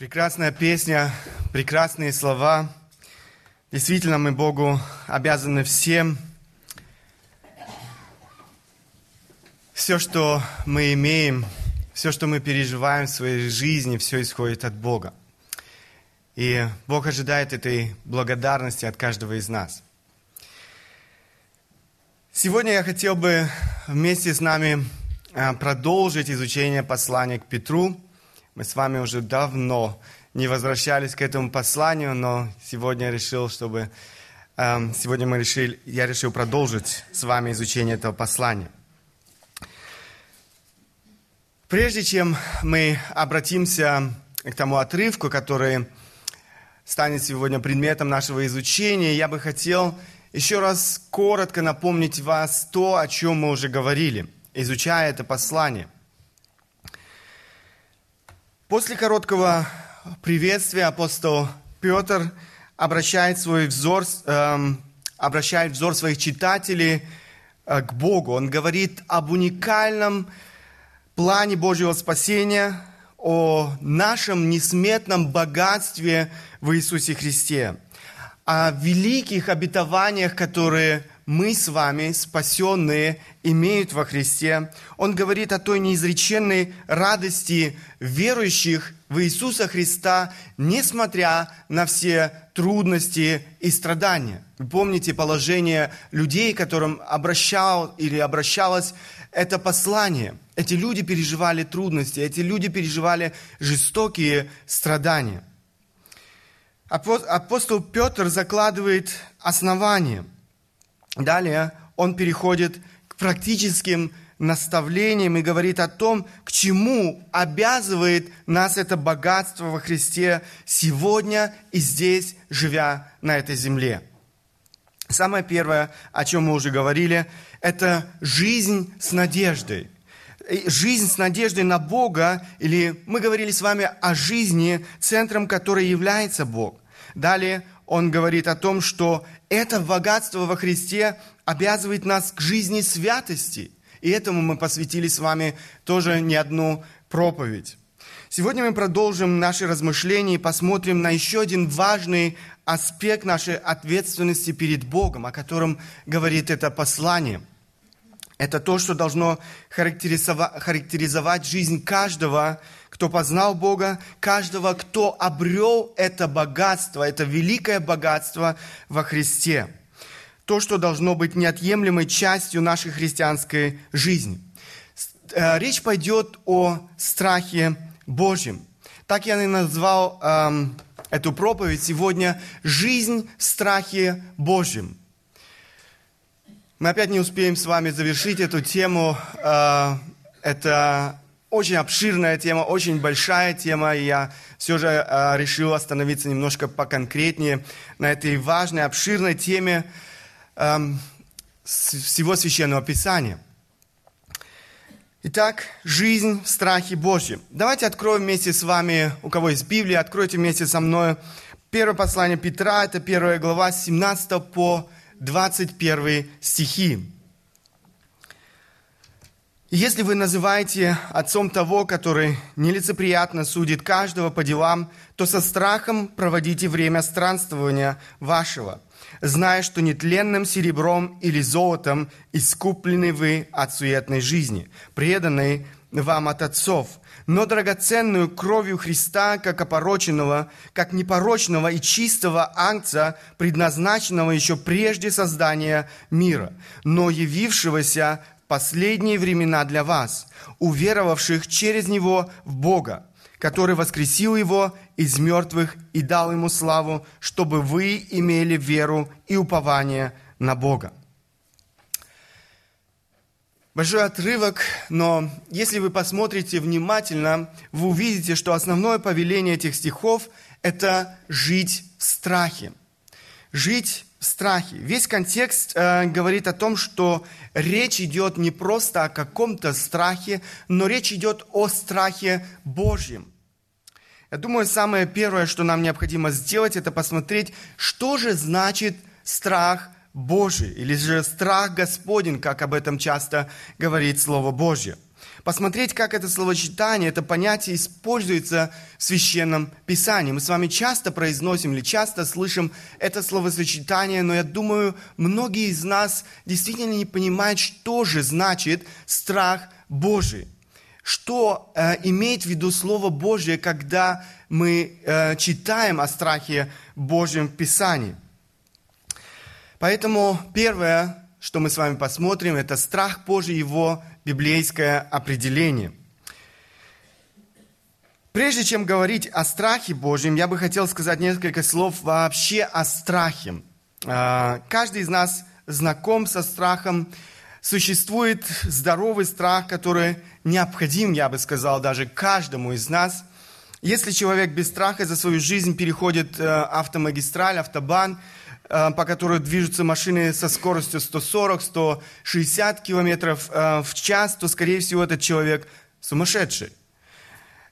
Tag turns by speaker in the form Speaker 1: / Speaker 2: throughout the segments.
Speaker 1: Прекрасная песня, прекрасные слова. Действительно, мы Богу обязаны всем. Все, что мы имеем, все, что мы переживаем в своей жизни, все исходит от Бога. И Бог ожидает этой благодарности от каждого из нас. Сегодня я хотел бы вместе с нами а, продолжить изучение послания к Петру – мы с вами уже давно не возвращались к этому посланию, но сегодня я решил, чтобы э, сегодня мы решили, я решил продолжить с вами изучение этого послания. Прежде чем мы обратимся к тому отрывку, который станет сегодня предметом нашего изучения, я бы хотел еще раз коротко напомнить вас то, о чем мы уже говорили, изучая это послание – После короткого приветствия апостол Петр обращает свой взор, эм, обращает взор своих читателей э, к Богу. Он говорит об уникальном плане Божьего спасения, о нашем несметном богатстве в Иисусе Христе, о великих обетованиях, которые мы с вами, спасенные, имеют во Христе. Он говорит о той неизреченной радости верующих в Иисуса Христа, несмотря на все трудности и страдания. Вы помните положение людей, которым обращал или обращалось это послание. Эти люди переживали трудности, эти люди переживали жестокие страдания. Апостол Петр закладывает основание – Далее он переходит к практическим наставлениям и говорит о том, к чему обязывает нас это богатство во Христе сегодня и здесь, живя на этой земле. Самое первое, о чем мы уже говорили, это жизнь с надеждой. Жизнь с надеждой на Бога, или мы говорили с вами о жизни, центром которой является Бог. Далее он говорит о том, что это богатство во Христе обязывает нас к жизни святости. И этому мы посвятили с вами тоже не одну проповедь. Сегодня мы продолжим наши размышления и посмотрим на еще один важный аспект нашей ответственности перед Богом, о котором говорит это послание. Это то, что должно характеризовать, жизнь каждого кто познал Бога, каждого, кто обрел это богатство, это великое богатство во Христе. То, что должно быть неотъемлемой частью нашей христианской жизни. Э, речь пойдет о страхе Божьем. Так я и назвал эм, эту проповедь сегодня «Жизнь в страхе Божьем». Мы опять не успеем с вами завершить эту тему. Э, это очень обширная тема, очень большая тема, и я все же э, решил остановиться немножко поконкретнее на этой важной, обширной теме э, всего Священного Писания. Итак, жизнь в страхе Божьем. Давайте откроем вместе с вами, у кого есть Библия, откройте вместе со мной первое послание Петра, это первая глава, с 17 по 21 стихи. Если вы называете отцом того, который нелицеприятно судит каждого по делам, то со страхом проводите время странствования вашего, зная, что нетленным серебром или золотом искуплены вы от суетной жизни, преданной вам от отцов, но драгоценную кровью Христа, как опороченного, как непорочного и чистого ангца, предназначенного еще прежде создания мира, но явившегося последние времена для вас, уверовавших через Него в Бога, который воскресил Его из мертвых и дал Ему славу, чтобы вы имели веру и упование на Бога. Большой отрывок, но если вы посмотрите внимательно, вы увидите, что основное повеление этих стихов – это жить в страхе. Жить страхе. Весь контекст э, говорит о том, что речь идет не просто о каком-то страхе, но речь идет о страхе Божьем. Я думаю, самое первое, что нам необходимо сделать, это посмотреть, что же значит страх Божий, или же страх Господень, как об этом часто говорит Слово Божье. Посмотреть, как это словочитание, это понятие используется в Священном Писании. Мы с вами часто произносим или часто слышим это словосочетание, но я думаю, многие из нас действительно не понимают, что же значит страх Божий. Что э, имеет в виду Слово Божье, когда мы э, читаем о страхе Божьем в Писании. Поэтому первое, что мы с вами посмотрим, это страх Божий, его библейское определение. Прежде чем говорить о страхе Божьем, я бы хотел сказать несколько слов вообще о страхе. А, каждый из нас знаком со страхом. Существует здоровый страх, который необходим, я бы сказал, даже каждому из нас. Если человек без страха за свою жизнь переходит э, автомагистраль, автобан, по которой движутся машины со скоростью 140-160 километров э, в час, то, скорее всего, этот человек сумасшедший.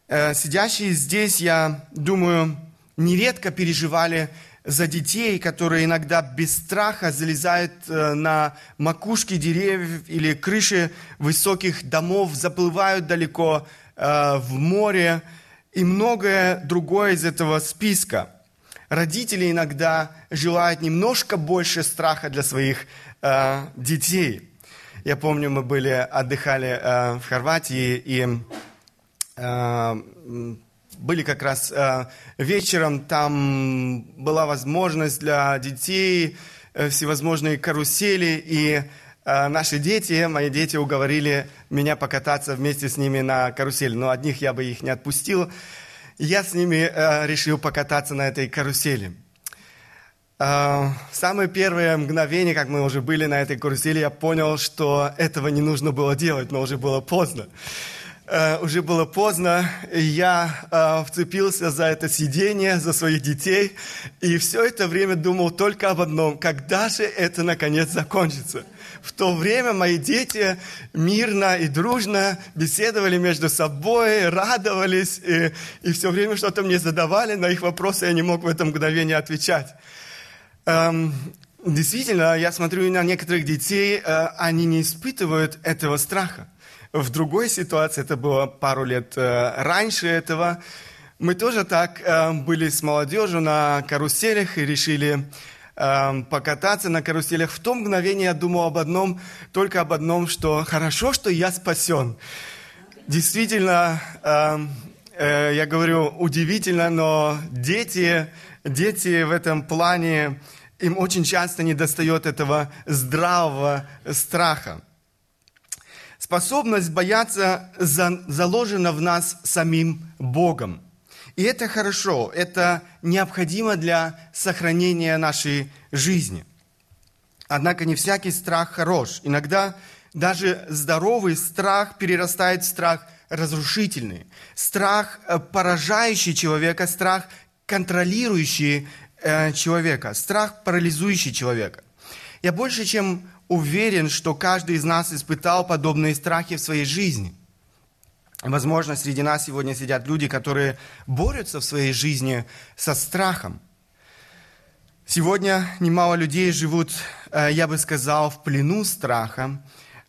Speaker 1: Э, сидящие здесь, я думаю, нередко переживали за детей, которые иногда без страха залезают на макушки деревьев или крыши высоких домов, заплывают далеко в море и многое другое из этого списка – родители иногда желают немножко больше страха для своих э, детей. Я помню, мы были, отдыхали э, в Хорватии, и э, были как раз э, вечером, там была возможность для детей, э, всевозможные карусели, и э, наши дети, мои дети уговорили меня покататься вместе с ними на карусели, но одних я бы их не отпустил, я с ними э, решил покататься на этой карусели. Э, самые первые мгновения, как мы уже были на этой карусели, я понял, что этого не нужно было делать, но уже было поздно. Uh, уже было поздно, я uh, вцепился за это сиденье, за своих детей, и все это время думал только об одном, когда же это наконец закончится. В то время мои дети мирно и дружно беседовали между собой, радовались, и, и все время что-то мне задавали, на их вопросы я не мог в это мгновение отвечать. Um, действительно, я смотрю на некоторых детей, uh, они не испытывают этого страха. В другой ситуации, это было пару лет э, раньше этого, мы тоже так э, были с молодежью на каруселях и решили э, покататься на каруселях. В то мгновение я думал об одном, только об одном, что хорошо, что я спасен. Действительно, я говорю, удивительно, но дети, дети в этом плане, им очень часто не достает этого здравого страха. Способность бояться заложена в нас самим Богом. И это хорошо, это необходимо для сохранения нашей жизни. Однако не всякий страх хорош. Иногда даже здоровый страх перерастает в страх разрушительный. Страх, э, поражающий человека, страх, контролирующий э, человека, страх, парализующий человека. Я больше чем уверен, что каждый из нас испытал подобные страхи в своей жизни. Возможно, среди нас сегодня сидят люди, которые борются в своей жизни со страхом. Сегодня немало людей живут, э, я бы сказал, в плену страха.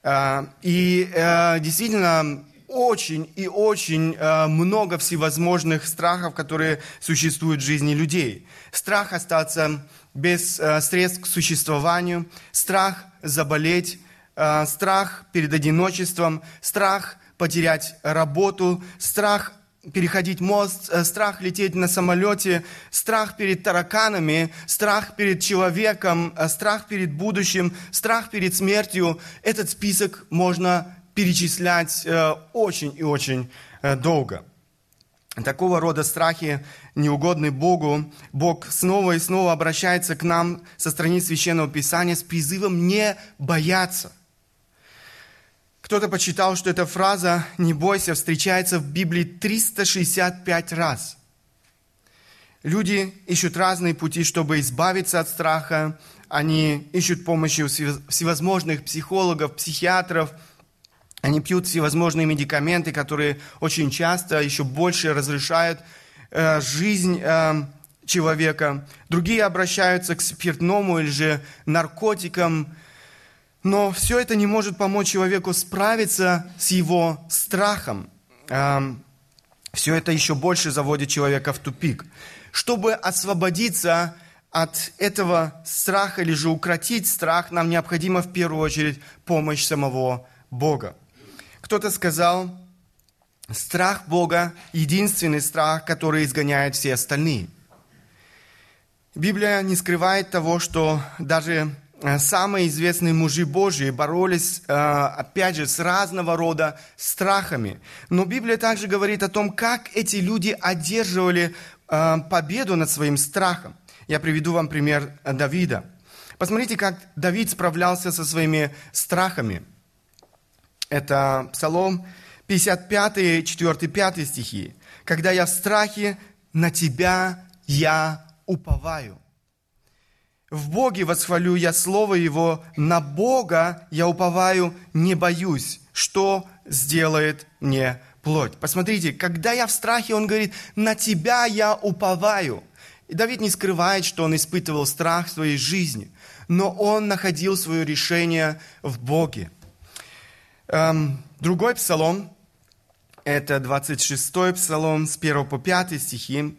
Speaker 1: Э, и э, действительно, очень и очень много всевозможных страхов, которые существуют в жизни людей. Страх остаться без средств к существованию, страх заболеть, страх перед одиночеством, страх потерять работу, страх переходить мост, э, страх лететь на самолете, страх перед тараканами, страх перед человеком, э, страх перед будущим, страх перед смертью. Этот список можно перечислять очень и очень долго. Такого рода страхи, неугодны Богу, Бог снова и снова обращается к нам со страниц Священного Писания с призывом не бояться. Кто-то почитал, что эта фраза «не бойся» встречается в Библии 365 раз. Люди ищут разные пути, чтобы избавиться от страха. Они ищут помощи у всевозможных психологов, психиатров – они пьют всевозможные медикаменты, которые очень часто еще больше разрешают э, жизнь э, человека. Другие обращаются к спиртному или же наркотикам. Но все это не может помочь человеку справиться с его страхом. Все это еще больше заводит человека в тупик. Чтобы освободиться от этого страха или же укротить страх, нам необходима в первую очередь помощь самого Бога. Кто-то сказал, страх Бога – единственный страх, который изгоняет все остальные. Библия не скрывает того, что даже самые известные мужи Божьи боролись, э, опять же, с разного рода страхами. Но Библия также говорит о том, как эти люди одерживали э, победу над своим страхом. Я приведу вам пример Давида. Посмотрите, как Давид справлялся со своими страхами. Это Псалом 55, 4, 5 стихи. «Когда я в страхе, на Тебя я уповаю». В Боге восхвалю я Слово Его, на Бога я уповаю, не боюсь, что сделает мне плоть. Посмотрите, когда я в страхе, он говорит, на Тебя я уповаю. И Давид не скрывает, что он испытывал страх в своей жизни, но он находил свое решение в Боге. Эм, другой псалом, это 26-й псалом с 1 по 5 стихи.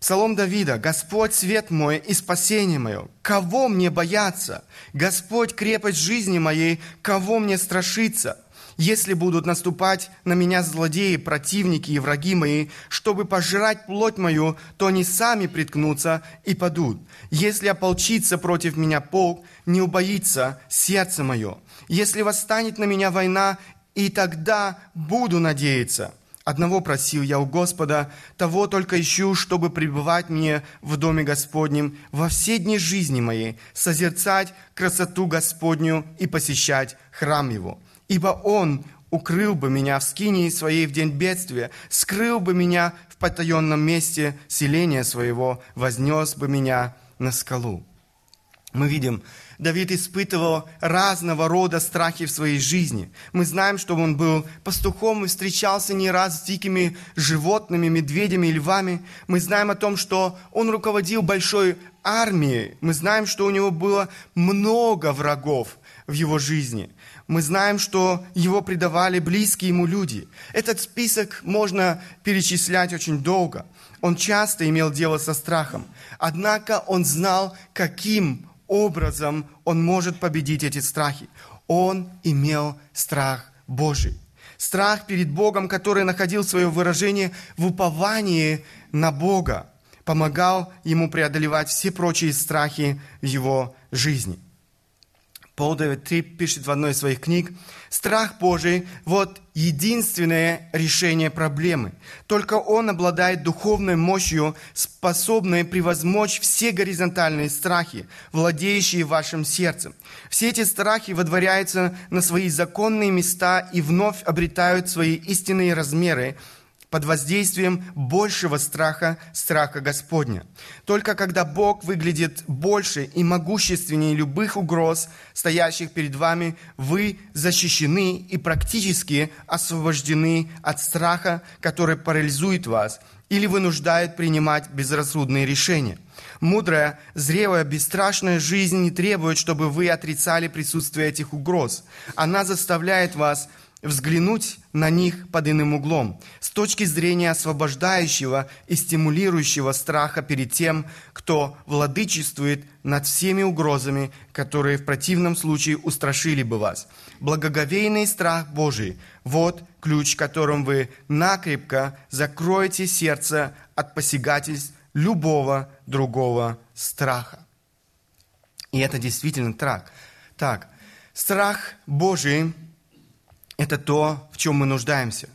Speaker 1: Псалом Давида. «Господь свет мой и спасение мое, кого мне бояться? Господь крепость жизни моей, кого мне страшиться?» Если будут наступать на меня злодеи, противники и враги мои, чтобы пожрать плоть мою, то они сами приткнутся и падут. Если ополчится против меня полк, не убоится сердце мое. Если восстанет на меня война, и тогда буду надеяться. Одного просил я у Господа, того только ищу, чтобы пребывать мне в доме Господнем во все дни жизни моей, созерцать красоту Господню и посещать храм Его. Ибо Он укрыл бы меня в скинии своей в день бедствия, скрыл бы меня в потаенном месте селения своего, вознес бы меня на скалу. Мы видим, Давид испытывал разного рода страхи в своей жизни. Мы знаем, что он был пастухом и встречался не раз с дикими животными, медведями и львами. Мы знаем о том, что он руководил большой армией. Мы знаем, что у него было много врагов в его жизни. Мы знаем, что его предавали близкие ему люди. Этот список можно перечислять очень долго. Он часто имел дело со страхом. Однако он знал, каким образом он может победить эти страхи. Он имел страх Божий. Страх перед Богом, который находил свое выражение в уповании на Бога, помогал ему преодолевать все прочие страхи в его жизни. Дэвид Трип пишет в одной из своих книг, «Страх Божий – вот единственное решение проблемы. Только Он обладает духовной мощью, способной превозмочь все горизонтальные страхи, владеющие вашим сердцем. Все эти страхи водворяются на свои законные места и вновь обретают свои истинные размеры – под воздействием большего страха, страха Господня. Только когда Бог выглядит больше и могущественнее любых угроз, стоящих перед вами, вы защищены и практически освобождены от страха, который парализует вас или вынуждает принимать безрассудные решения. Мудрая, зрелая, бесстрашная жизнь не требует, чтобы вы отрицали присутствие этих угроз. Она заставляет вас взглянуть на них под иным углом, с точки зрения освобождающего и стимулирующего страха перед тем, кто владычествует над всеми угрозами, которые в противном случае устрашили бы вас. Благоговейный страх Божий – вот ключ, которым вы накрепко закроете сердце от посягательств любого другого страха. И это действительно так. Так, страх Божий – это то, в чем мы нуждаемся.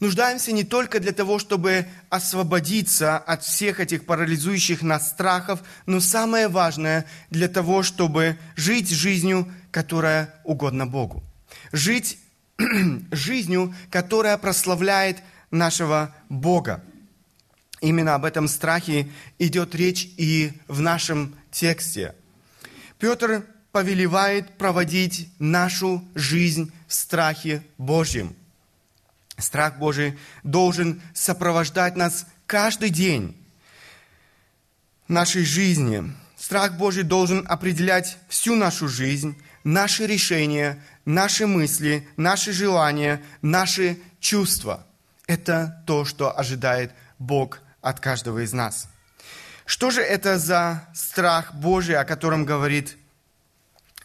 Speaker 1: Нуждаемся не только для того, чтобы освободиться от всех этих парализующих нас страхов, но самое важное для того, чтобы жить жизнью, которая угодна Богу. Жить жизнью, которая прославляет нашего Бога. Именно об этом страхе идет речь и в нашем тексте. Петр повелевает проводить нашу жизнь в страхе Божьем. Страх Божий должен сопровождать нас каждый день нашей жизни. Страх Божий должен определять всю нашу жизнь. наши решения, наши мысли, наши желания, наши чувства. Это то, что ожидает Бог от каждого из нас. Что же это за страх Божий, о котором говорит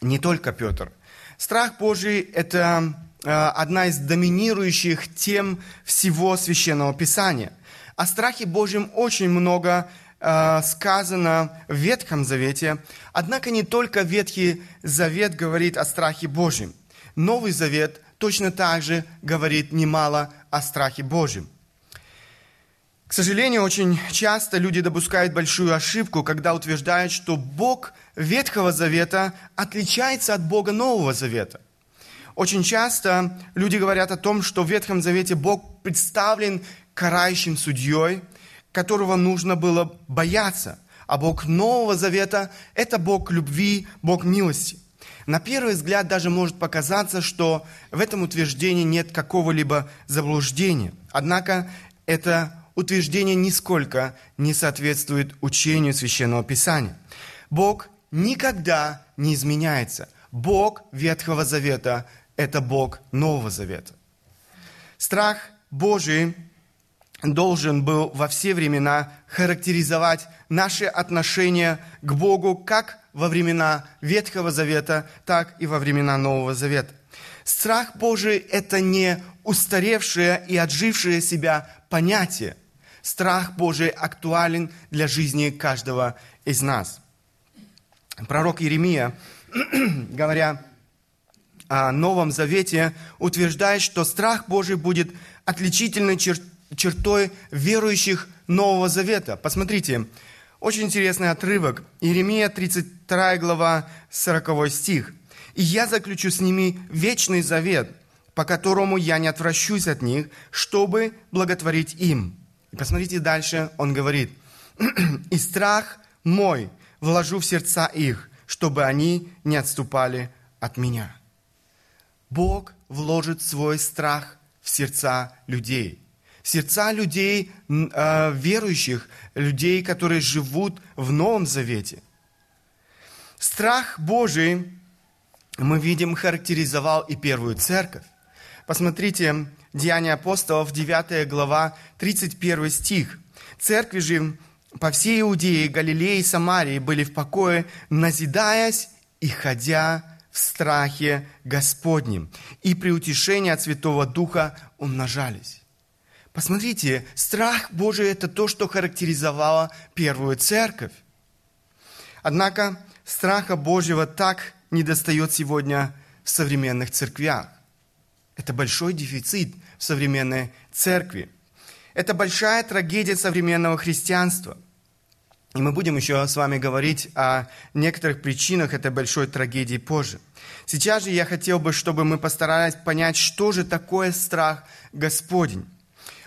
Speaker 1: не только Петр? Страх Божий – это э, одна из доминирующих тем всего Священного Писания. О страхе Божьем очень много э, сказано в Ветхом Завете, однако не только Ветхий Завет говорит о страхе Божьем. Новый Завет точно так же говорит немало о страхе Божьем. К сожалению, очень часто люди допускают большую ошибку, когда утверждают, что Бог Ветхого Завета отличается от Бога Нового Завета. Очень часто люди говорят о том, что в Ветхом Завете Бог представлен карающим судьей, которого нужно было бояться. А Бог Нового Завета – это Бог любви, Бог милости. На первый взгляд даже может показаться, что в этом утверждении нет какого-либо заблуждения. Однако это утверждение нисколько не соответствует учению Священного Писания. Бог никогда не изменяется. Бог Ветхого Завета – это Бог Нового Завета. Страх Божий должен был во все времена характеризовать наши отношения к Богу как во времена Ветхого Завета, так и во времена Нового Завета. Страх Божий – это не устаревшее и отжившее себя понятие – страх Божий актуален для жизни каждого из нас. Пророк Иеремия, говоря о Новом Завете, утверждает, что страх Божий будет отличительной чертой верующих Нового Завета. Посмотрите, очень интересный отрывок. Иеремия, 32 глава, 40 стих. «И я заключу с ними вечный завет, по которому я не отвращусь от них, чтобы благотворить им, посмотрите дальше, он говорит, «И страх мой вложу в сердца их, чтобы они не отступали от меня». Бог вложит свой страх в сердца людей. Сердца людей, э, верующих, людей, которые живут в Новом Завете. Страх Божий, мы видим, характеризовал и первую церковь. Посмотрите, Деяния апостолов, 9 глава, 31 стих. Церкви же по всей Иудее, Галилее и Самарии были в покое, назидаясь и ходя в страхе Господнем, и при утешении от Святого Духа умножались. Посмотрите, страх Божий – это то, что характеризовало первую церковь. Однако страха Божьего так недостает сегодня в современных церквях. Это большой дефицит в современной церкви. Это большая трагедия современного христианства. И мы будем еще с вами говорить о некоторых причинах этой большой трагедии позже. Сейчас же я хотел бы, чтобы мы постарались понять, что же такое страх Господень.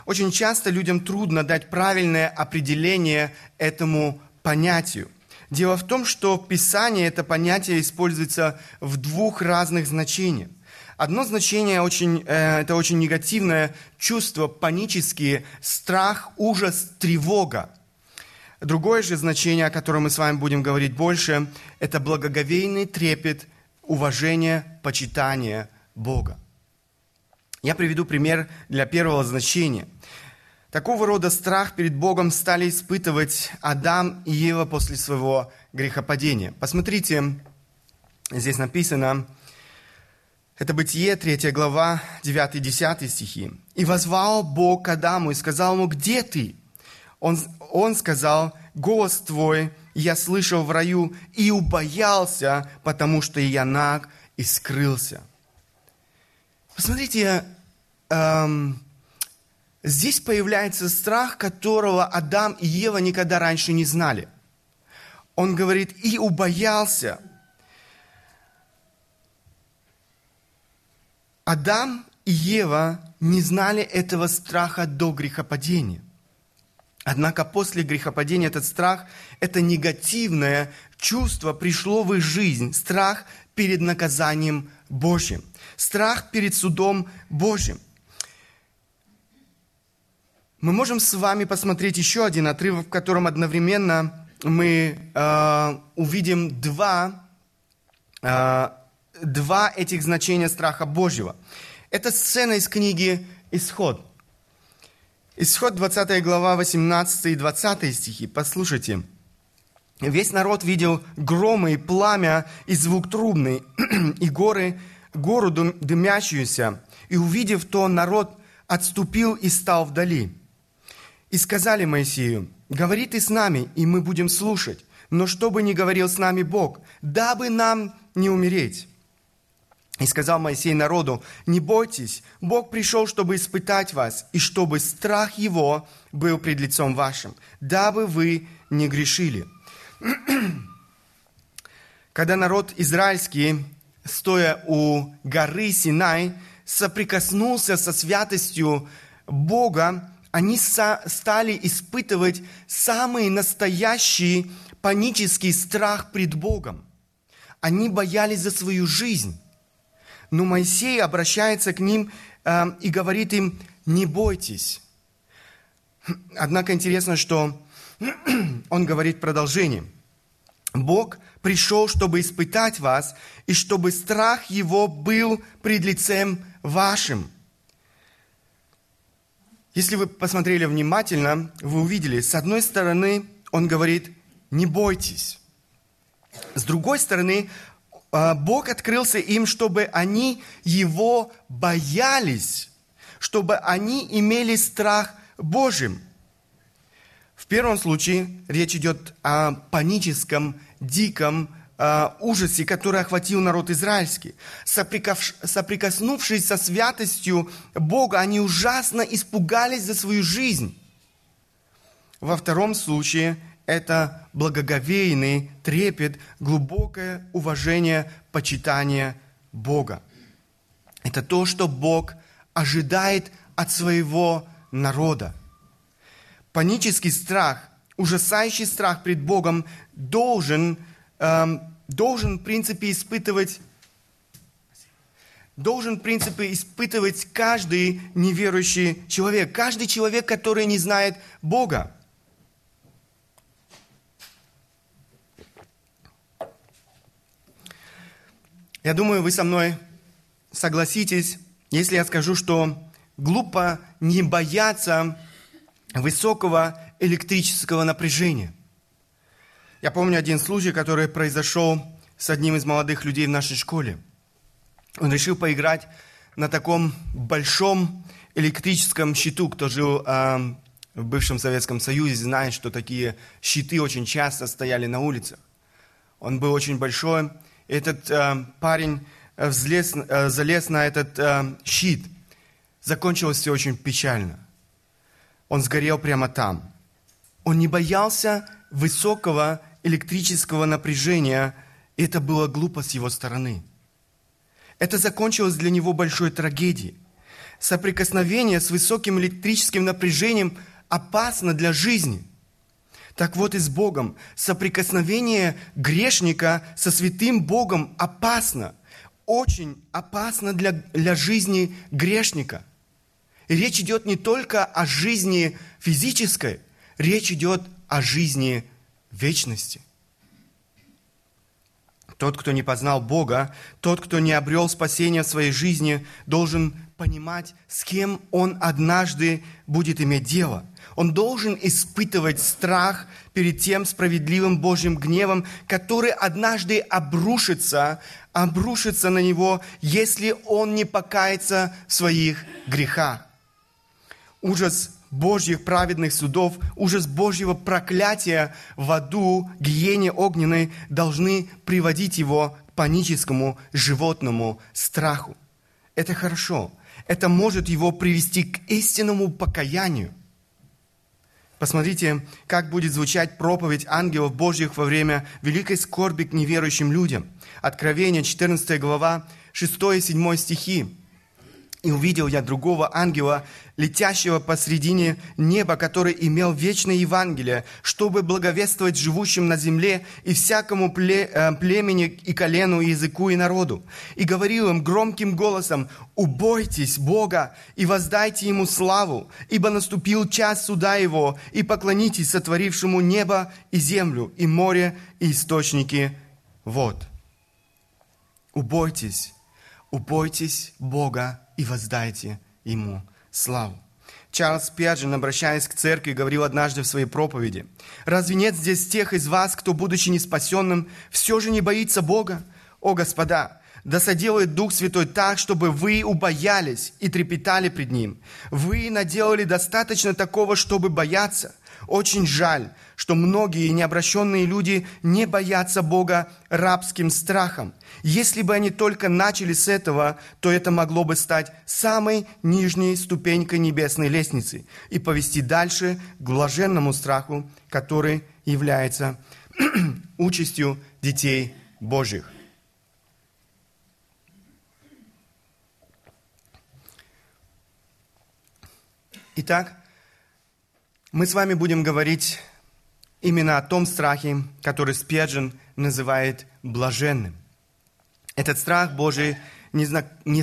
Speaker 1: Очень часто людям трудно дать правильное определение этому понятию. Дело в том, что в Писании это понятие используется в двух разных значениях. Одно значение очень, э, это очень негативное чувство, панические, страх, ужас, тревога. Другое же значение, о котором мы с вами будем говорить больше, это благоговейный трепет, уважение, почитание Бога. Я приведу пример для первого значения. Такого рода страх перед Богом стали испытывать Адам и Ева после своего грехопадения. Посмотрите, здесь написано, это Бытие, 3 глава, 9-10 стихи. «И возвал Бог к Адаму и сказал ему, где ты?» Он, он сказал, голос твой я слышал в раю и убоялся, потому что я наг и скрылся. Посмотрите, эм, здесь появляется страх, которого Адам и Ева никогда раньше не знали. Он говорит, и убоялся. Адам и Ева не знали этого страха до грехопадения. Однако после грехопадения этот страх, это негативное чувство пришло в их жизнь. Страх перед наказанием Божьим. Страх перед судом Божьим. Мы можем с вами посмотреть еще один отрывок, в котором одновременно мы э, увидим два, э, два этих значения страха Божьего. Это сцена из книги «Исход». Исход 20 глава, 18 и 20 стихи. Послушайте. Весь народ видел громы и пламя, и звук трубный, и горы, гору дымящуюся. И увидев то, народ отступил и стал вдали. И сказали Моисею, говори ты с нами, и мы будем слушать. Но чтобы не говорил с нами Бог, дабы нам не умереть. И сказал Моисей народу, не бойтесь, Бог пришел, чтобы испытать вас, и чтобы страх Его был пред лицом вашим, дабы вы не грешили. Когда народ израильский, стоя у горы Синай, соприкоснулся со святостью Бога, они стали испытывать самый настоящий панический страх пред Богом. Они боялись за свою жизнь. Но Моисей обращается к ним э, и говорит им, не бойтесь. Однако интересно, что он говорит продолжение. Бог пришел, чтобы испытать вас, и чтобы страх Его был пред лицем вашим. Если вы посмотрели внимательно, вы увидели, с одной стороны, он говорит, не бойтесь. С другой стороны, Бог открылся им, чтобы они Его боялись, чтобы они имели страх Божьим. В первом случае речь идет о паническом, диком э, ужасе, который охватил народ израильский. Соприкоснувшись со святостью Бога, они ужасно испугались за свою жизнь. Во втором случае это благоговейный трепет, глубокое уважение, почитание Бога. Это то, что Бог ожидает от своего народа. Панический страх, ужасающий страх пред Богом должен, эм, должен в принципе, испытывать должен, в принципе, испытывать каждый неверующий человек, каждый человек, который не знает Бога. Я думаю, вы со мной согласитесь, если я скажу, что глупо не бояться высокого электрического напряжения. Я помню один случай, который произошел с одним из молодых людей в нашей школе. Он решил поиграть на таком большом электрическом щиту. Кто жил э, в бывшем Советском Союзе, знает, что такие щиты очень часто стояли на улицах. Он был очень большой, этот э, парень э, взлез, э, залез на этот э, щит. Закончилось все очень печально. Он сгорел прямо там. Он не боялся высокого электрического напряжения. Это было глупо с его стороны. Это закончилось для него большой трагедией. Соприкосновение с высоким электрическим напряжением опасно для жизни. Так вот и с Богом. Соприкосновение грешника со святым Богом опасно. Очень опасно для, для жизни грешника. И речь идет не только о жизни физической, речь идет о жизни вечности. Тот, кто не познал Бога, тот, кто не обрел спасения в своей жизни, должен понимать, с кем он однажды будет иметь дело. Он должен испытывать страх перед тем справедливым Божьим гневом, который однажды обрушится, обрушится на него, если он не покается в своих грехах. Ужас Божьих праведных судов, ужас Божьего проклятия в аду, гиене огненной должны приводить его к паническому животному страху. Это хорошо. Это может его привести к истинному покаянию. Посмотрите, как будет звучать проповедь ангелов Божьих во время великой скорби к неверующим людям. Откровение, 14 глава, 6 и 7 стихи. И увидел я другого ангела, летящего посредине неба, который имел вечное Евангелие, чтобы благовествовать живущим на земле и всякому э, племени и колену, и языку, и народу. И говорил им громким голосом, «Убойтесь Бога и воздайте Ему славу, ибо наступил час суда Его, и поклонитесь сотворившему небо и землю, и море, и источники вод». убойтесь, убойтесь Бога и воздайте Ему славу. Чарльз Пиаджин, обращаясь к церкви, говорил однажды в своей проповеди, «Разве нет здесь тех из вас, кто, будучи неспасенным, все же не боится Бога? О, господа, да соделает Дух Святой так, чтобы вы убоялись и трепетали пред Ним. Вы наделали достаточно такого, чтобы бояться. Очень жаль, что многие необращенные люди не боятся Бога рабским страхом. Если бы они только начали с этого, то это могло бы стать самой нижней ступенькой небесной лестницы и повести дальше к блаженному страху, который является участью детей Божьих. Итак, мы с вами будем говорить именно о том страхе, который Спеджин называет блаженным. Этот страх Божий не,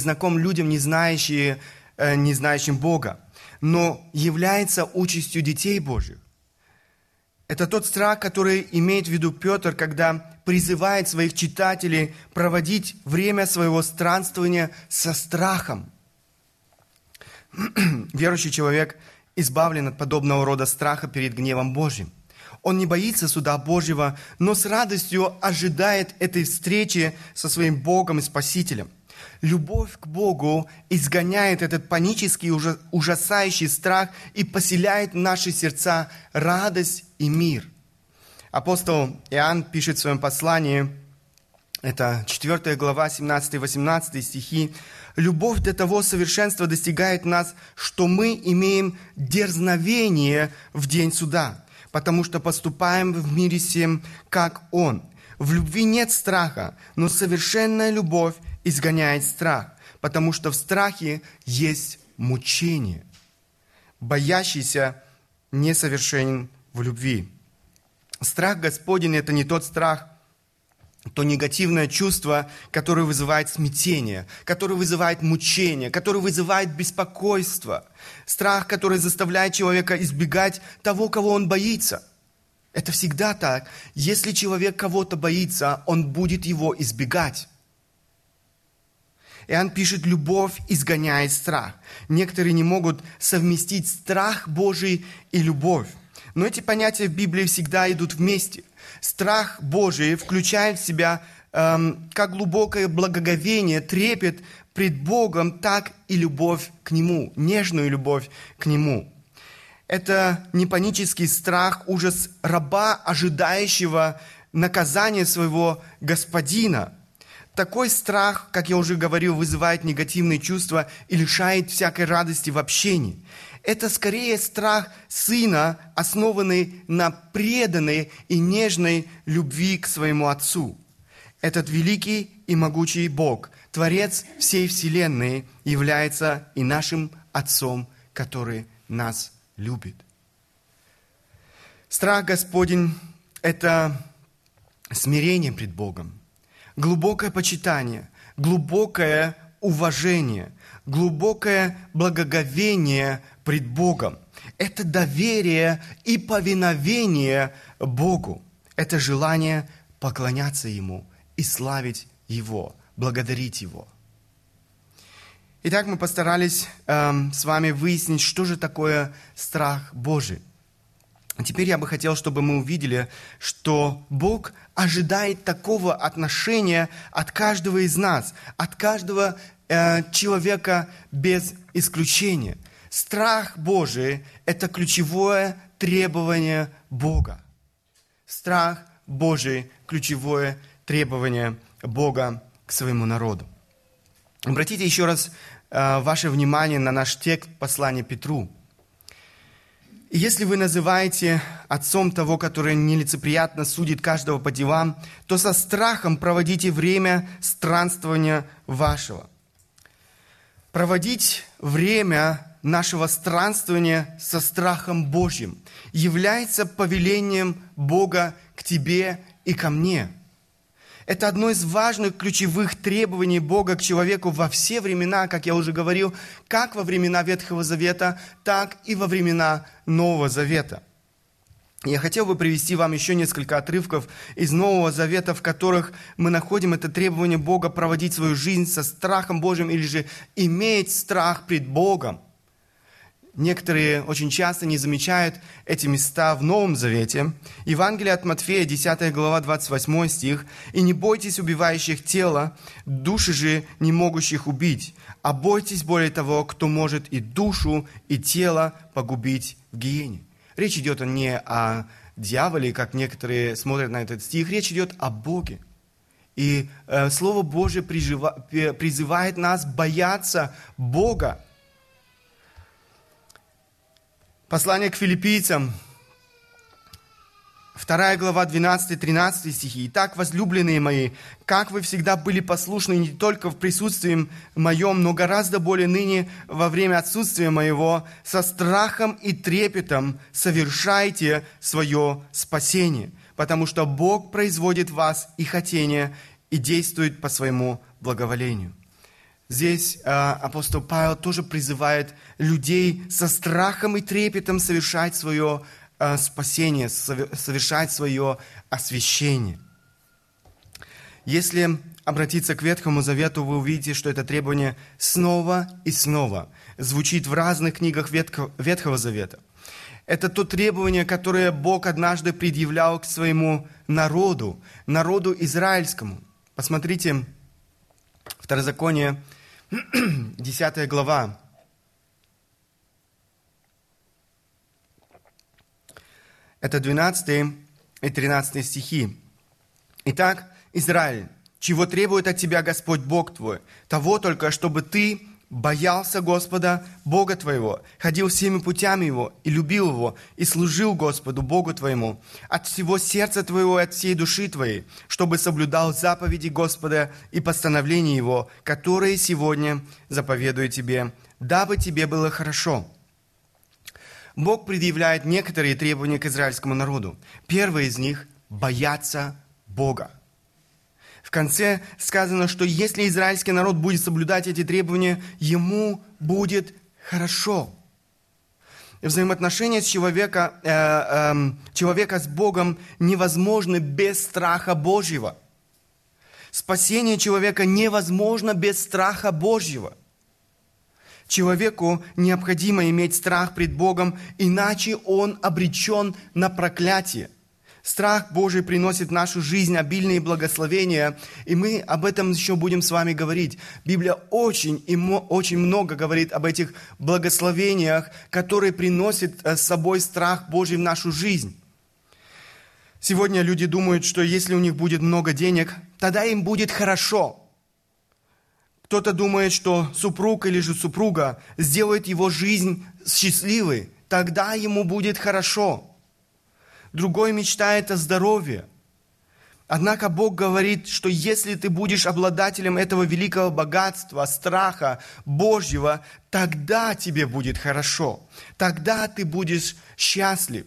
Speaker 1: знаком людям, не, знающие, э, не знающим Бога, но является участью детей Божьих. Это тот страх, который имеет в виду Петр, когда призывает своих читателей проводить время своего странствования со страхом. Верующий человек избавлен от подобного рода страха перед гневом Божьим. Он не боится суда Божьего, но с радостью ожидает этой встречи со своим Богом и Спасителем. Любовь к Богу изгоняет этот панический, ужасающий страх и поселяет в наши сердца радость и мир. Апостол Иоанн пишет в своем послании, это 4 глава, 17-18 стихи, «Любовь до того совершенства достигает нас, что мы имеем дерзновение в день суда» потому что поступаем в мире всем, как Он. В любви нет страха, но совершенная любовь изгоняет страх, потому что в страхе есть мучение. Боящийся несовершенен в любви. Страх Господень – это не тот страх, то негативное чувство, которое вызывает смятение, которое вызывает мучение, которое вызывает беспокойство. Страх, который заставляет человека избегать того, кого он боится. Это всегда так. Если человек кого-то боится, он будет его избегать. Иоанн пишет, любовь изгоняет страх. Некоторые не могут совместить страх Божий и любовь. Но эти понятия в Библии всегда идут вместе – Страх Божий включает в себя эм, как глубокое благоговение, трепет пред Богом, так и любовь к Нему, нежную любовь к Нему. Это не панический страх, ужас раба, ожидающего наказания своего господина. Такой страх, как я уже говорил, вызывает негативные чувства и лишает всякой радости в общении это скорее страх сына, основанный на преданной и нежной любви к своему отцу. Этот великий и могучий Бог, Творец всей Вселенной, является и нашим Отцом, который нас любит. Страх Господень – это смирение пред Богом, глубокое почитание, глубокое уважение, глубокое благоговение пред Богом. Это доверие и повиновение Богу. Это желание поклоняться Ему и славить Его, благодарить Его. Итак, мы постарались э, с вами выяснить, что же такое страх Божий. Теперь я бы хотел, чтобы мы увидели, что Бог ожидает такого отношения от каждого из нас, от каждого э, человека без исключения. Страх Божий – это ключевое требование Бога. Страх Божий – ключевое требование Бога к своему народу. Обратите еще раз э, ваше внимание на наш текст послания Петру. если вы называете отцом того, который нелицеприятно судит каждого по делам, то со страхом проводите время странствования вашего. Проводить время нашего странствования со страхом Божьим является повелением Бога к тебе и ко мне. Это одно из важных ключевых требований Бога к человеку во все времена, как я уже говорил, как во времена Ветхого Завета, так и во времена Нового Завета. Я хотел бы привести вам еще несколько отрывков из Нового Завета, в которых мы находим это требование Бога проводить свою жизнь со страхом Божьим или же иметь страх пред Богом. Некоторые очень часто не замечают эти места в Новом Завете. Евангелие от Матфея, 10 глава, 28 стих. «И не бойтесь убивающих тело, души же не могущих убить, а бойтесь более того, кто может и душу, и тело погубить в гиене». Речь идет не о дьяволе, как некоторые смотрят на этот стих, речь идет о Боге. И э, Слово Божье призывает нас бояться Бога, Послание к филиппийцам, 2 глава, 12-13 стихи. «Итак, возлюбленные мои, как вы всегда были послушны не только в присутствии моем, но гораздо более ныне во время отсутствия моего, со страхом и трепетом совершайте свое спасение, потому что Бог производит вас и хотение, и действует по своему благоволению». Здесь э, апостол Павел тоже призывает людей со страхом и трепетом совершать свое э, спасение, совершать свое освящение. Если обратиться к Ветхому Завету, вы увидите, что это требование снова и снова звучит в разных книгах Ветхого, Ветхого Завета. Это то требование, которое Бог однажды предъявлял к своему народу, народу израильскому. Посмотрите, Второзаконие 10 глава. Это 12 и 13 стихи. Итак, Израиль, чего требует от тебя Господь Бог твой? Того только, чтобы ты боялся Господа, Бога твоего, ходил всеми путями Его и любил Его, и служил Господу, Богу твоему, от всего сердца твоего и от всей души твоей, чтобы соблюдал заповеди Господа и постановления Его, которые сегодня заповедую тебе, дабы тебе было хорошо». Бог предъявляет некоторые требования к израильскому народу. Первое из них – бояться Бога. В конце сказано, что если израильский народ будет соблюдать эти требования, ему будет хорошо. Взаимоотношения с человека, э, э, человека с Богом невозможны без страха Божьего. Спасение человека невозможно без страха Божьего. Человеку необходимо иметь страх пред Богом, иначе он обречен на проклятие. Страх Божий приносит в нашу жизнь обильные благословения, и мы об этом еще будем с вами говорить. Библия очень и очень много говорит об этих благословениях, которые приносят э, с собой страх Божий в нашу жизнь. Сегодня люди думают, что если у них будет много денег, тогда им будет хорошо. Кто-то думает, что супруг или же супруга сделает его жизнь счастливой, тогда ему будет хорошо другой мечтает о здоровье. Однако Бог говорит, что если ты будешь обладателем этого великого богатства, страха Божьего, тогда тебе будет хорошо, тогда ты будешь счастлив.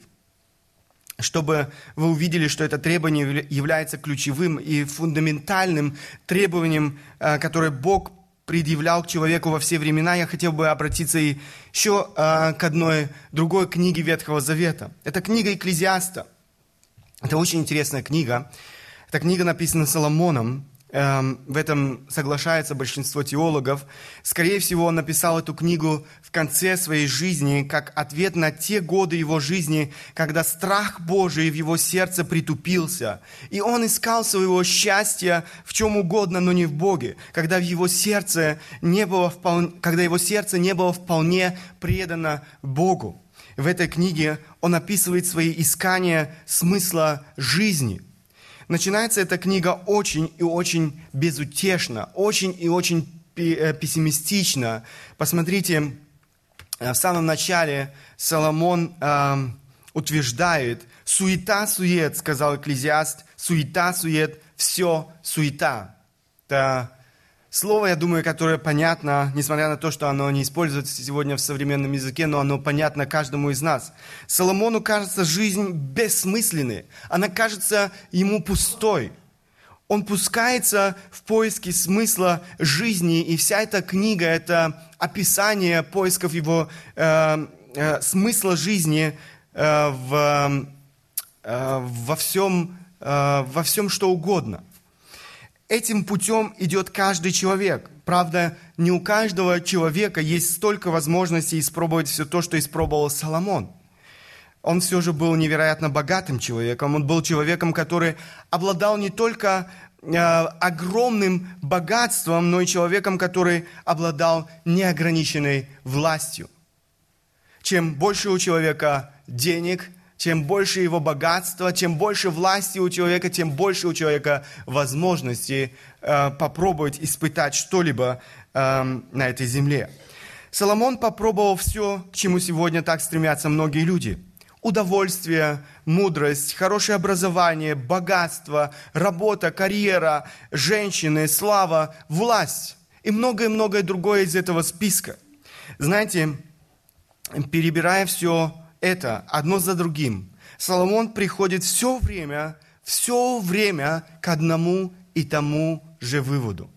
Speaker 1: Чтобы вы увидели, что это требование является ключевым и фундаментальным требованием, э, которое Бог предъявлял к человеку во все времена, я хотел бы обратиться еще а, к одной другой книге Ветхого Завета. Это книга Экклезиаста. Это очень интересная книга. Эта книга написана Соломоном, в этом соглашается большинство теологов. Скорее всего, он написал эту книгу в конце своей жизни, как ответ на те годы его жизни, когда страх Божий в его сердце притупился. И он искал своего счастья в чем угодно, но не в Боге. Когда, в его сердце не было вполне, когда его сердце не было вполне предано Богу. В этой книге он описывает свои искания смысла жизни – Начинается эта книга очень и очень безутешно, очень и очень э, пессимистично. Посмотрите, э, в самом начале Соломон э, утверждает, суета-сует, сказал экклезиаст, суета-сует, все суета. Это Слово, я думаю, которое понятно, несмотря на то, что оно не используется сегодня в современном языке, но оно понятно каждому из нас. Соломону кажется жизнь бессмысленной, она кажется ему пустой. Он пускается в поиски смысла жизни, и вся эта книга – это описание поисков его э, э, смысла жизни э, в э, во всем, э, во всем что угодно. Этим путем идет каждый человек. Правда, не у каждого человека есть столько возможностей испробовать все то, что испробовал Соломон. Он все же был невероятно богатым человеком. Он был человеком, который обладал не только э, огромным богатством, но и человеком, который обладал неограниченной властью. Чем больше у человека денег, чем больше его богатства, чем больше власти у человека, тем больше у человека возможности э, попробовать испытать что-либо э, на этой земле. Соломон попробовал все, к чему сегодня так стремятся многие люди. Удовольствие, мудрость, хорошее образование, богатство, работа, карьера, женщины, слава, власть и многое-многое другое из этого списка. Знаете, перебирая все это одно за другим. Соломон приходит все время, все время к одному и тому же выводу.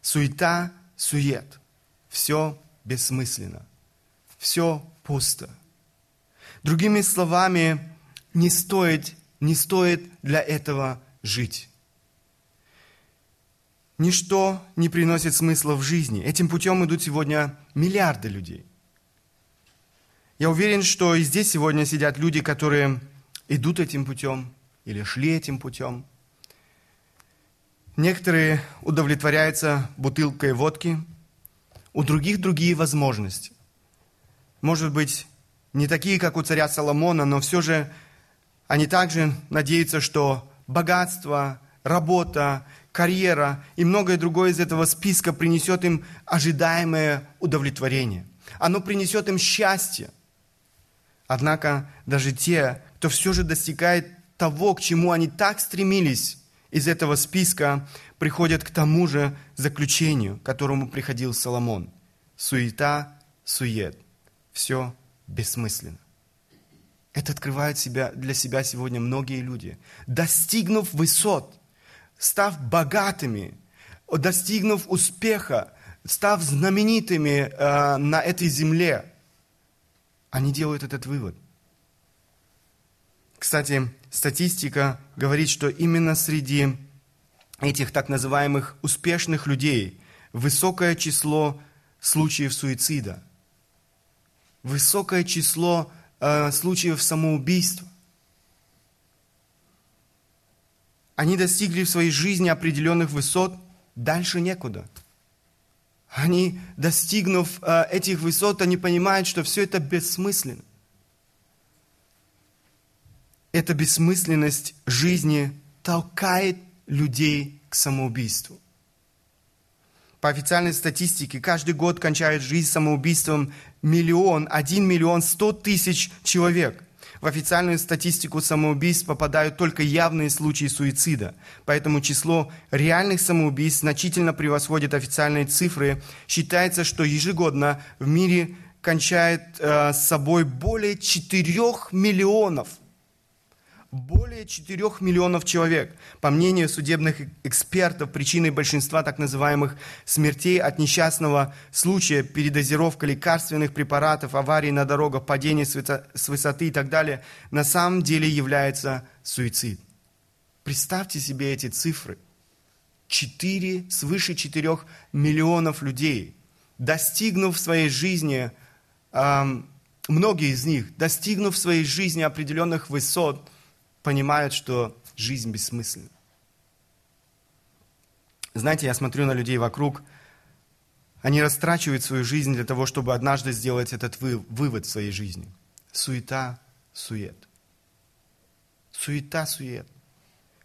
Speaker 1: Суета, сует. Все бессмысленно. Все пусто. Другими словами, не стоит, не стоит для этого жить. Ничто не приносит смысла в жизни. Этим путем идут сегодня миллиарды людей. Я уверен, что и здесь сегодня сидят люди, которые идут этим путем или шли этим путем. Некоторые удовлетворяются бутылкой водки, у других другие возможности. Может быть, не такие, как у царя Соломона, но все же они также надеются, что богатство, работа, карьера и многое другое из этого списка принесет им ожидаемое удовлетворение. Оно принесет им счастье – Однако даже те, кто все же достигает того, к чему они так стремились из этого списка, приходят к тому же заключению, к которому приходил Соломон. Суета, сует. Все бессмысленно. Это открывает себя, для себя сегодня многие люди. Достигнув высот, став богатыми, достигнув успеха, став знаменитыми э, на этой земле – они делают этот вывод. Кстати, статистика говорит, что именно среди этих так называемых успешных людей высокое число случаев суицида, высокое число э, случаев самоубийства. Они достигли в своей жизни определенных высот, дальше некуда – они, достигнув э, этих высот, они понимают, что все это бессмысленно. Эта бессмысленность жизни толкает людей к самоубийству. По официальной статистике, каждый год кончает жизнь самоубийством миллион, один миллион сто тысяч человек – в официальную статистику самоубийств попадают только явные случаи суицида, поэтому число реальных самоубийств значительно превосходит официальные цифры. Считается, что ежегодно в мире кончает э, с собой более 4 миллионов более 4 миллионов человек. По мнению судебных экспертов, причиной большинства так называемых смертей от несчастного случая, передозировка лекарственных препаратов, аварий на дорогах, падение с высоты и так далее, на самом деле является суицид. Представьте себе эти цифры. 4, свыше 4 миллионов людей, достигнув в своей жизни, э, многие из них, достигнув в своей жизни определенных высот – понимают, что жизнь бессмысленна. Знаете, я смотрю на людей вокруг, они растрачивают свою жизнь для того, чтобы однажды сделать этот вывод в своей жизни. Суета, сует. Суета, сует.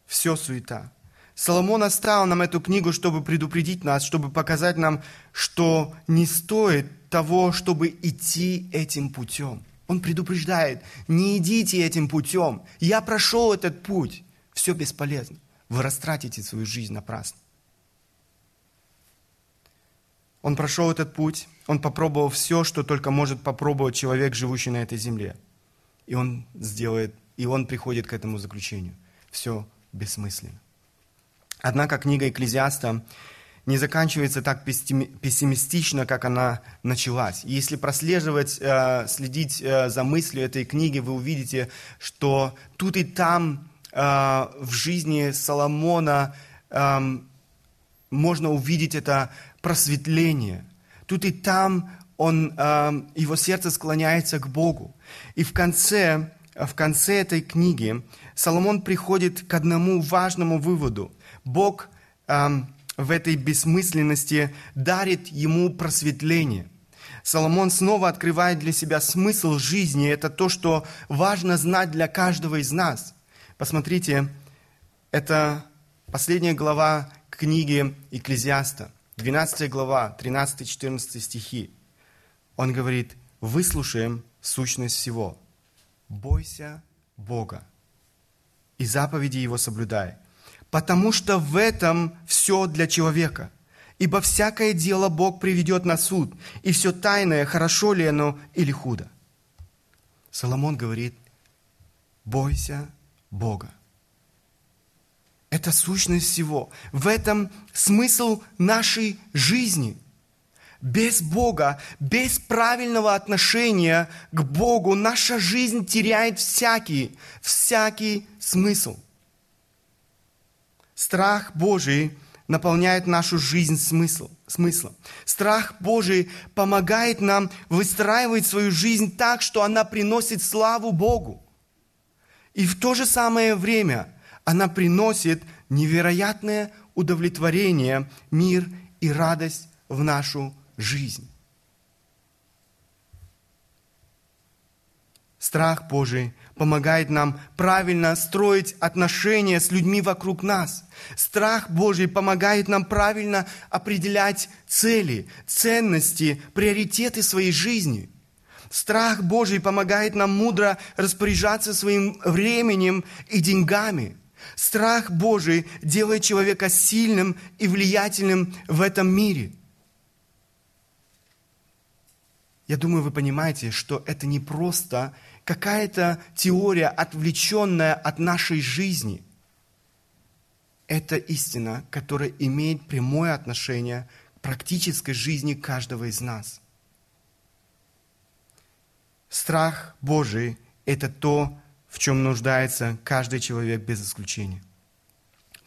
Speaker 1: Все суета. Соломон оставил нам эту книгу, чтобы предупредить нас, чтобы показать нам, что не стоит того, чтобы идти этим путем. Он предупреждает, не идите этим путем. Я прошел этот путь. Все бесполезно. Вы растратите свою жизнь напрасно. Он прошел этот путь, он попробовал все, что только может попробовать человек, живущий на этой земле. И он сделает, и он приходит к этому заключению. Все бессмысленно. Однако книга Экклезиаста не заканчивается так пессимистично, как она началась. Если прослеживать, э, следить э, за мыслью этой книги, вы увидите, что тут и там э, в жизни Соломона эм, можно увидеть это просветление. Тут и там он, эм, его сердце склоняется к Богу. И в конце, в конце этой книги Соломон приходит к одному важному выводу. Бог эм, в этой бессмысленности дарит ему просветление. Соломон снова открывает для себя смысл жизни. Это то, что важно знать для каждого из нас. Посмотрите, это последняя глава книги Экклезиаста, 12 глава, 13-14 стихи. Он говорит, выслушаем сущность всего. Бойся Бога и заповеди Его соблюдай, потому что в этом все для человека. Ибо всякое дело Бог приведет на суд, и все тайное, хорошо ли оно или худо. Соломон говорит, бойся Бога. Это сущность всего. В этом смысл нашей жизни. Без Бога, без правильного отношения к Богу наша жизнь теряет всякий, всякий смысл. Страх Божий наполняет нашу жизнь смысл, смыслом. Страх Божий помогает нам выстраивать свою жизнь так, что она приносит славу Богу. И в то же самое время она приносит невероятное удовлетворение, мир и радость в нашу жизнь. Страх Божий помогает нам правильно строить отношения с людьми вокруг нас. Страх Божий помогает нам правильно определять цели, ценности, приоритеты своей жизни. Страх Божий помогает нам мудро распоряжаться своим временем и деньгами. Страх Божий делает человека сильным и влиятельным в этом мире. Я думаю, вы понимаете, что это не просто какая-то теория, отвлеченная от нашей жизни. Это истина, которая имеет прямое отношение к практической жизни каждого из нас. Страх Божий – это то, в чем нуждается каждый человек без исключения.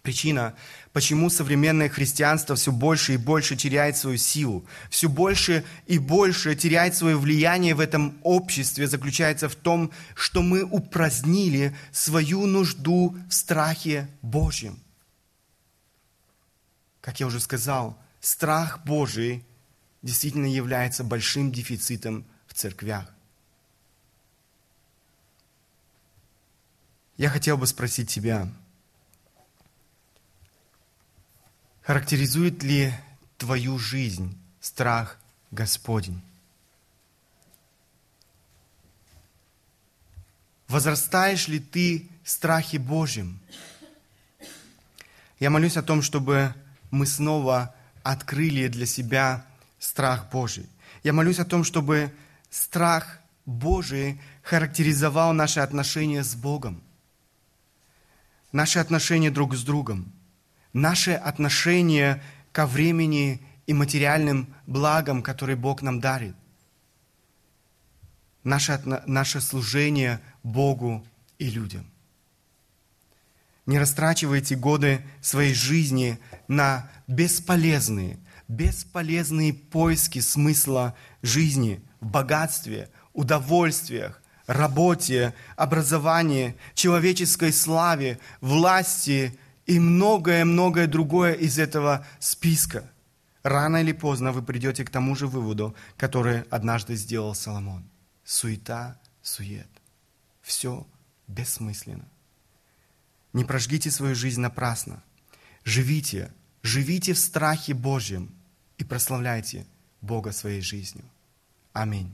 Speaker 1: Причина, почему современное христианство все больше и больше теряет свою силу, все больше и больше теряет свое влияние в этом обществе, заключается в том, что мы упразднили свою нужду в страхе Божьем. Как я уже сказал, страх Божий действительно является большим дефицитом в церквях. Я хотел бы спросить тебя, Характеризует ли твою жизнь страх Господень? Возрастаешь ли ты в страхе Божьем? Я молюсь о том, чтобы мы снова открыли для себя страх Божий. Я молюсь о том, чтобы страх Божий характеризовал наши отношения с Богом, наши отношения друг с другом – наше отношение ко времени и материальным благам, которые Бог нам дарит. Наше, наше служение Богу и людям. Не растрачивайте годы своей жизни на бесполезные, бесполезные поиски смысла жизни в богатстве, удовольствиях, работе, образовании, человеческой славе, власти и многое-многое другое из этого списка. Рано или поздно вы придете к тому же выводу, который однажды сделал Соломон. Суета, сует. Все бессмысленно. Не прожгите свою жизнь напрасно. Живите, живите в страхе Божьем и прославляйте Бога своей жизнью. Аминь.